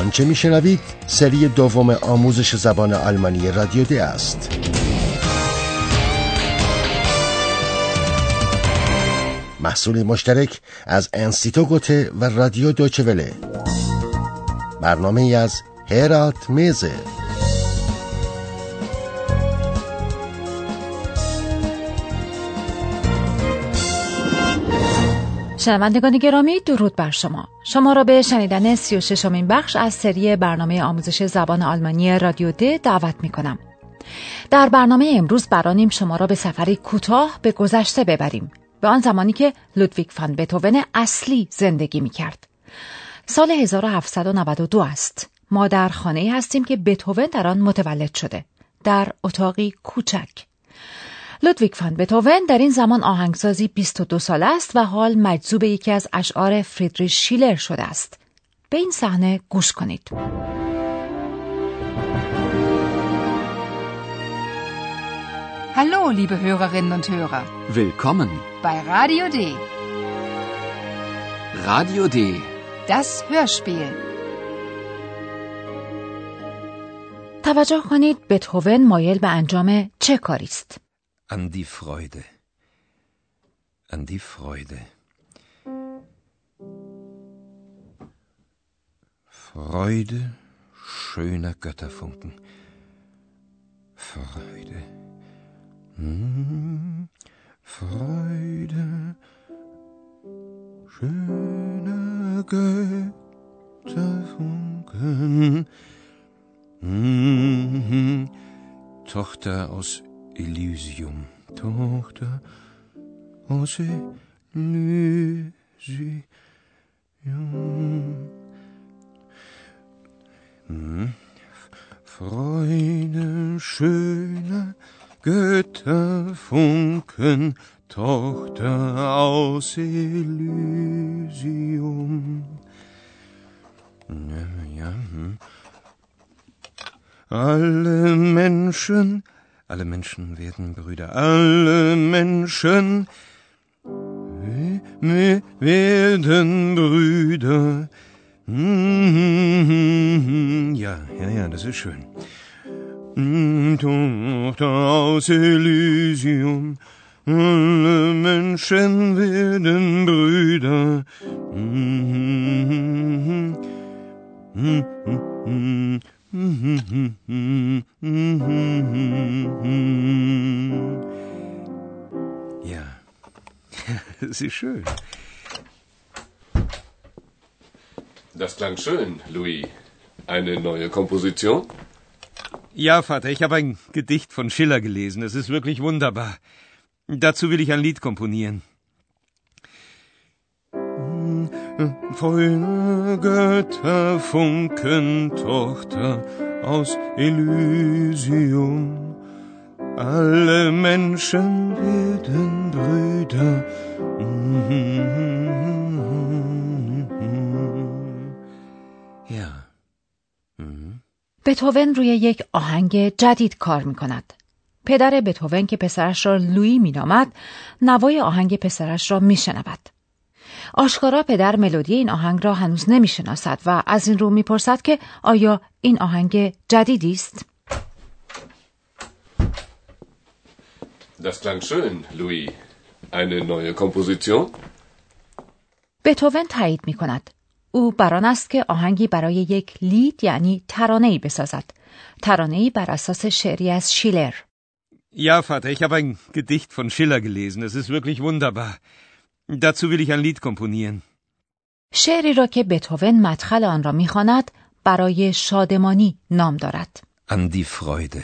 آنچه میشنوید؟ سری دوم آموزش زبان آلمانی رادیو دی است. محصول مشترک از انستیتو گوته و رادیو دوچوله برنامه از هرات میزه. شنوندگان گرامی درود بر شما. شما را به شنیدن سی و بخش از سری برنامه آموزش زبان آلمانی رادیو د دعوت می کنم. در برنامه امروز برانیم شما را به سفری کوتاه به گذشته ببریم. به آن زمانی که لودویگ فان بتوون اصلی زندگی می کرد. سال 1792 است. ما در خانه هستیم که بتوون در آن متولد شده. در اتاقی کوچک. لودویگ فان بتوون در این زمان آهنگسازی 22 سال است و حال مجذوب یکی از اشعار فریدریش شیلر شده است. به این صحنه گوش کنید. Hallo, liebe Hörerinnen und Hörer. Willkommen bei Radio D. Radio D. Das Hörspiel. توجه کنید بتهوون مایل به انجام چه کاری است؟ An die Freude. An die Freude. Freude schöner Götterfunken. Freude. Hm. Freude schöner Götterfunken. Hm. Tochter aus Elysium, Tochter aus Elysium. Hm. Freude schöner Götterfunken, Tochter aus Elysium. Ja, ja, hm. Alle Menschen alle Menschen werden Brüder, alle Menschen werden Brüder. Ja, ja, ja, das ist schön. Tochter aus Elysium, alle Menschen werden Brüder. Das ist schön. Das klang schön, Louis. Eine neue Komposition? Ja, Vater, ich habe ein Gedicht von Schiller gelesen. Es ist wirklich wunderbar. Dazu will ich ein Lied komponieren. Volle Götter, Funken, Tochter aus Elysium. Alle Menschen werden Brüder. بتوون روی یک آهنگ جدید کار می کند. پدر بتوون که پسرش را لویی می نامد، نوای آهنگ پسرش را می شنود. آشکارا پدر ملودی این آهنگ را هنوز نمی شناسد و از این رو می پرسد که آیا این آهنگ جدیدی است؟ Das klang schön, Louis. Eine neue Komposition? بتوون تایید می کند. او بران است که آهنگی برای یک لید یعنی ترانه‌ای بسازد. ترانه‌ای بر اساس شعری از شیلر. Ja, Vater, ich habe ein Gedicht von Schiller gelesen. Es ist wirklich wunderbar. Dazu will ich ein Lied komponieren. شعری را که بتوون مدخل آن را می‌خواند برای شادمانی نام دارد. An die Freude.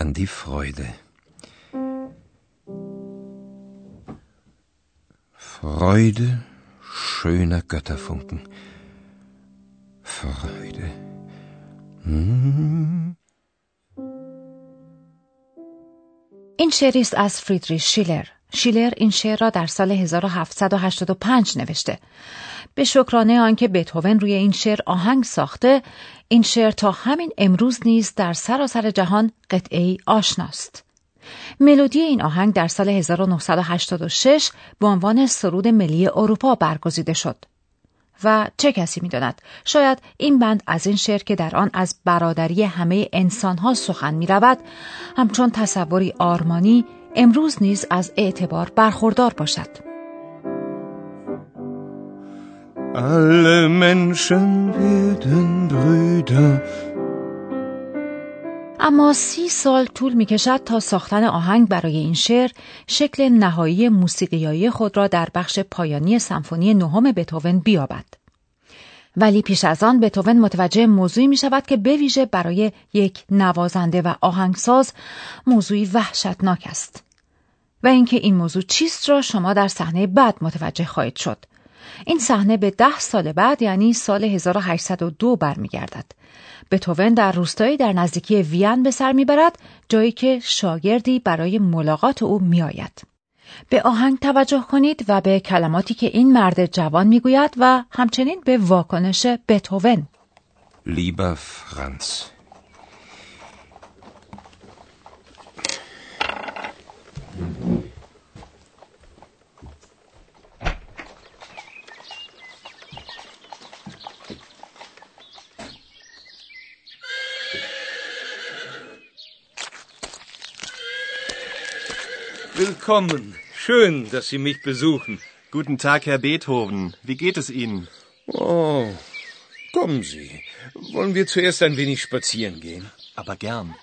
An die Freude. Freude schöner Götterfunken. Freude. Hm. این شعری است از فریدریش شیلر. شیلر این شعر را در سال 1785 نوشته. به شکرانه آنکه بتهوون روی این شعر آهنگ ساخته، این شعر تا همین امروز نیز در سراسر جهان قطعه آشناست. ملودی این آهنگ در سال 1986 به عنوان سرود ملی اروپا برگزیده شد. و چه کسی می‌داند شاید این بند از این شعر که در آن از برادری همه انسانها سخن می رود همچون تصوری آرمانی امروز نیز از اعتبار برخوردار باشد Alle Menschen werden Brüder. اما سی سال طول می کشد تا ساختن آهنگ برای این شعر شکل نهایی موسیقیایی خود را در بخش پایانی سمفونی نهم بتوون بیابد. ولی پیش از آن بتوون متوجه موضوعی می شود که بویژه برای یک نوازنده و آهنگساز موضوعی وحشتناک است. و اینکه این موضوع چیست را شما در صحنه بعد متوجه خواهید شد. این صحنه به ده سال بعد یعنی سال 1802 برمیگردد. بتوون در روستایی در نزدیکی وین به سر می‌برد جایی که شاگردی برای ملاقات او میآید. به آهنگ توجه کنید و به کلماتی که این مرد جوان می‌گوید و همچنین به واکنش بتوون. Lieber Franz. Willkommen. Schön, dass Sie mich besuchen. Guten Tag, Herr Beethoven. Wie geht es Ihnen? Oh, kommen Sie. Wollen wir zuerst ein wenig spazieren gehen? Aber gern.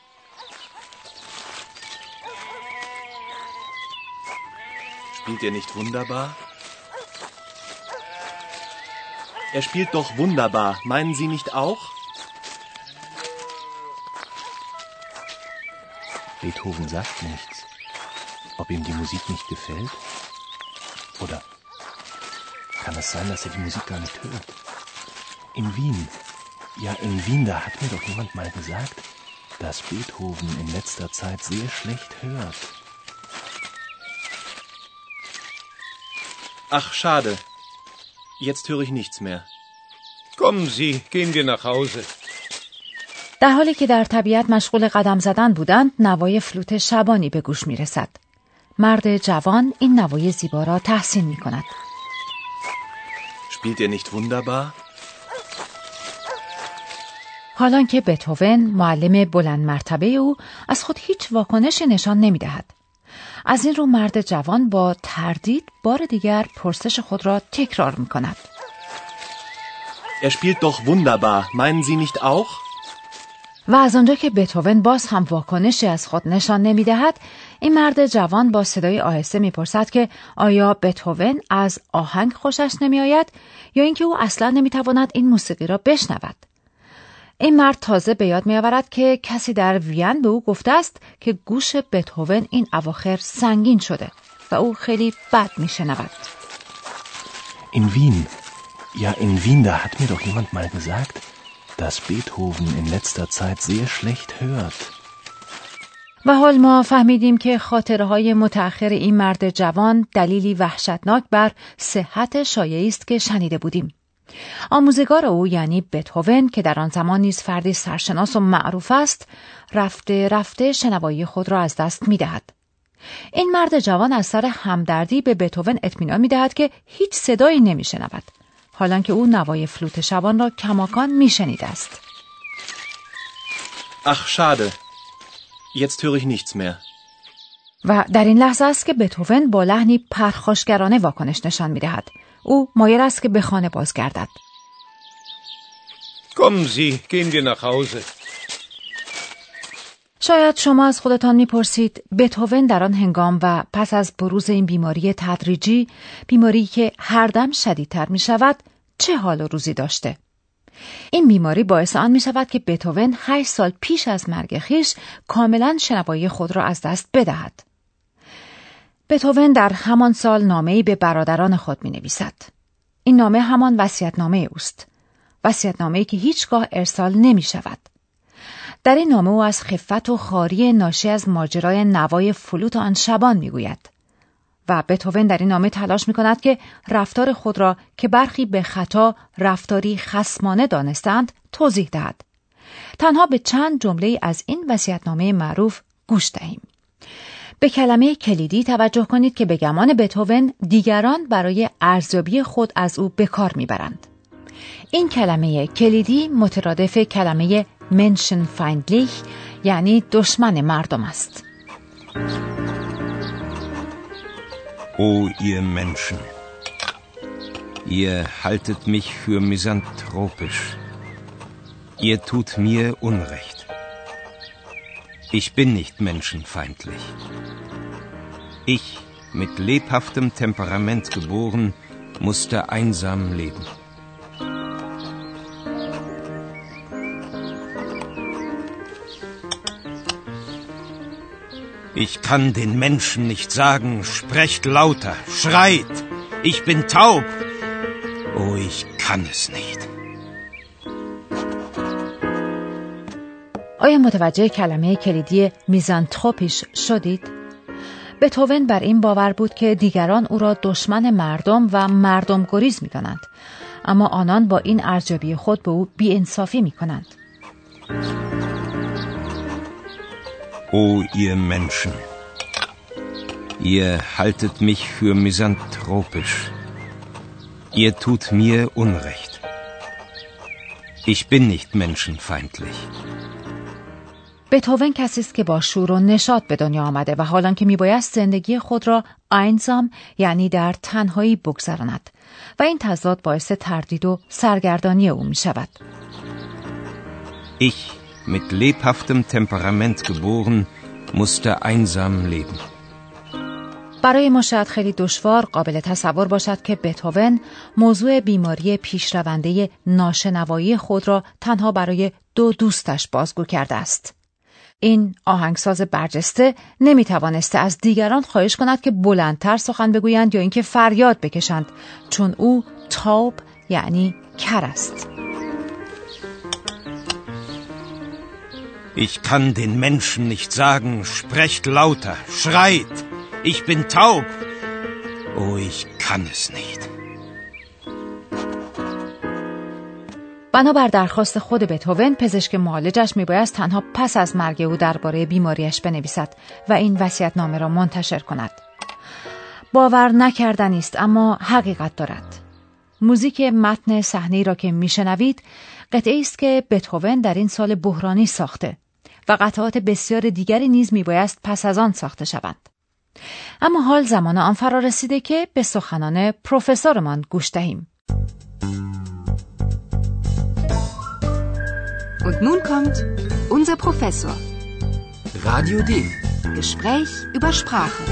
Spielt er nicht wunderbar? Er spielt doch wunderbar. Meinen Sie nicht auch? Beethoven sagt nichts. Ob ihm die Musik nicht gefällt? Oder kann es sein, dass er die Musik gar nicht hört? In Wien. Ja, in Wien, da hat mir doch jemand mal gesagt, dass Beethoven in letzter Zeit sehr schlecht hört. Ach, schade. Jetzt höre ich nichts mehr. Kommen Sie, gehen wir nach Hause. در حالی که در طبیعت مشغول قدم زدن بودند نوای فلوت شبانی به گوش می رسد. مرد جوان این نوای زیبا را تحسین می کند. Spielt er nicht wunderbar? حالان که بتوون معلم بلند مرتبه او از خود هیچ واکنشی نشان نمی دهد. از این رو مرد جوان با تردید بار دیگر پرسش خود را تکرار می کند. Er spielt doch wunderbar. Meinen Sie nicht auch? و از آنجا که بتوون باز هم واکنشی از خود نشان نمی دهد این مرد جوان با صدای آهسته می‌پرسد که آیا بتوون از آهنگ خوشش نمی آید یا اینکه او اصلا نمی تواند این موسیقی را بشنود این مرد تازه به یاد می آورد که کسی در وین به او گفته است که گوش بتوون این اواخر سنگین شده و او خیلی بد می شنود. In Wien. Ja, in Wien, da hat mir doch jemand mal gesagt, dass Beethoven in letzter Zeit sehr schlecht hört. و حال ما فهمیدیم که خاطره های متأخر این مرد جوان دلیلی وحشتناک بر صحت شایعی است که شنیده بودیم. آموزگار او یعنی بتهوون که در آن زمان نیز فردی سرشناس و معروف است رفته رفته شنوایی خود را از دست می دهد. این مرد جوان از سر همدردی به بتهوون اطمینان می دهد که هیچ صدایی نمی شنود حالان که او نوای فلوت شبان را کماکان می شنید است. Ach, schade. Jetzt höre ich nichts mehr. و در این لحظه است که بتوون با لحنی پرخاشگرانه واکنش نشان می دهد. او مایل است که به خانه بازگردد. Kommen Sie, gehen wir nach Hause. شاید شما از خودتان می‌پرسید بتوون در آن هنگام و پس از بروز این بیماری تدریجی بیماری که هر دم شدیدتر می شود چه حال و روزی داشته؟ این بیماری باعث آن می شود که بتوون هشت سال پیش از مرگ خیش کاملا شنوایی خود را از دست بدهد. بتوون در همان سال نامه‌ای به برادران خود می نویسد. این نامه همان وصیت‌نامه اوست. وصیت‌نامه‌ای که هیچگاه ارسال نمی شود. در این نامه او از خفت و خاری ناشی از ماجرای نوای فلوت آن شبان می‌گوید و بتوون در این نامه تلاش می کند که رفتار خود را که برخی به خطا رفتاری خسمانه دانستند توضیح دهد. تنها به چند جمله از این وصیت‌نامه معروف گوش دهیم. به کلمه کلیدی توجه کنید که به گمان بتوون دیگران برای ارزیابی خود از او به کار می‌برند. این کلمه کلیدی مترادف کلمه menschenfeindlich, yani düşmanı mardum ist. O ihr Menschen, ihr haltet mich für misanthropisch. Ihr tut mir Unrecht. Ich bin nicht menschenfeindlich. Ich, mit lebhaftem Temperament geboren, musste einsam leben. Ich kann den Menschen nicht sagen, sprecht lauter, schreit, ich bin taub. Oh, ich kann es nicht. آیا متوجه کلمه کلیدی میزانتروپیش شدید؟ بتوون بر این باور بود که دیگران او را دشمن مردم و مردم گریز می دانند. اما آنان با این ارزیابی خود به او بیانصافی می کنند. O ihr Menschen, ihr haltet mich für misanthropisch. Ihr tut mir Unrecht. Ich bin nicht menschenfeindlich. بتوون کسی است که با شور و نشاط به دنیا آمده و حالان که میبایست زندگی خود را اینزام یعنی در تنهایی بگذراند و این تضاد باعث تردید و سرگردانی او می شود. Ich, mit lebhaftem Temperament geboren, musste einsam leben. برای ما شاید خیلی دشوار قابل تصور باشد که بتوون موضوع بیماری پیشرونده ناشنوایی خود را تنها برای دو دوستش بازگو کرده است. این آهنگساز برجسته نمی توانسته از دیگران خواهش کند که بلندتر سخن بگویند یا اینکه فریاد بکشند چون او تاوب یعنی کر است. Ich kann den Menschen nicht sagen, sprecht lauter, schreit, ich bin taub. Oh, ich kann es nicht. بنابر درخواست خود بتوون پزشک معالجش میبایست تنها پس از مرگ او درباره بیماریش بنویسد و این نامه را منتشر کند باور نکردنی است اما حقیقت دارد موزیک متن صحنه را که میشنوید قطعه است که بتوون در این سال بحرانی ساخته و قطعات بسیار دیگری نیز میبایست پس از آن ساخته شوند اما حال زمان آن فرا رسیده که به سخنان پروفسورمان گوش دهیم Und nun kommt unser Professor. Radio D. Gespräch über Sprache.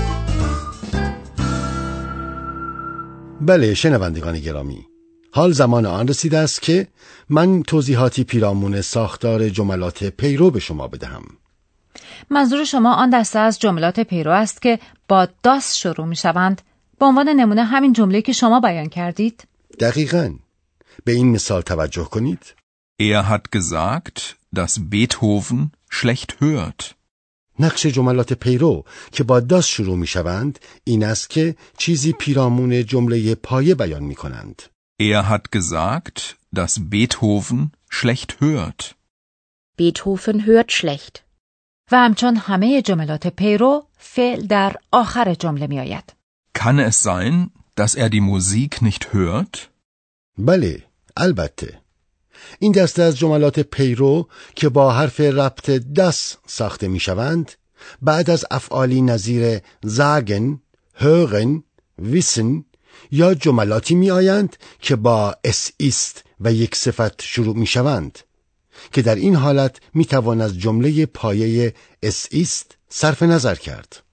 بله شنوندگان گرامی حال زمان آن رسیده است که من توضیحاتی پیرامون ساختار جملات پیرو به شما بدهم. منظور شما آن دسته از جملات پیرو است که با داس شروع می شوند. به عنوان نمونه همین جمله که شما بیان کردید. دقیقا. به این مثال توجه کنید. Er hat gesagt, dass Beethoven schlecht hört. نقش جملات پیرو که با داس شروع می شوند این است که چیزی پیرامون جمله پایه بیان می کنند. Er hat gesagt, dass Beethoven schlecht hört. Beethoven hört schlecht. و همچون همه جملات پیرو فعل در آخر جمله می آید. Kann es sein, dass er die Musik nicht hört? بله البته این دسته از جملات پیرو که با حرف ربط دس ساخته می شوند بعد از افعالی نظیر زاگن، هرن، ویسن یا جملاتی می آیند که با اس ایست و یک صفت شروع می شوند که در این حالت می توان از جمله پایه اس ایست صرف نظر کرد.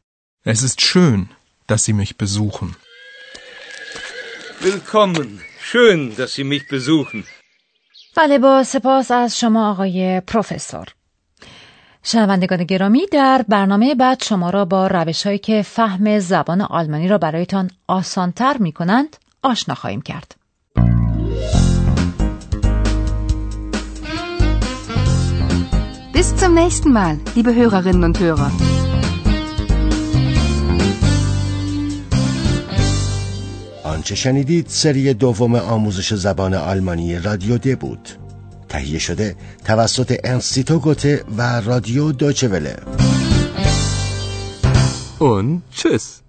Es ist schön, dass Sie mich besuchen. Willkommen. Schön, dass Sie mich besuchen. بله با سپاس از شما آقای پروفسور شنوندگان گرامی در برنامه بعد شما را با روش هایی که فهم زبان آلمانی را برایتان آسانتر می کنند آشنا خواهیم کرد. Bis zum nächsten Mal, liebe Hörerinnen und Hörer. آنچه شنیدید سری دوم آموزش زبان آلمانی رادیو د بود تهیه شده توسط انستیتو گوته و رادیو دوچوله Und tschüss.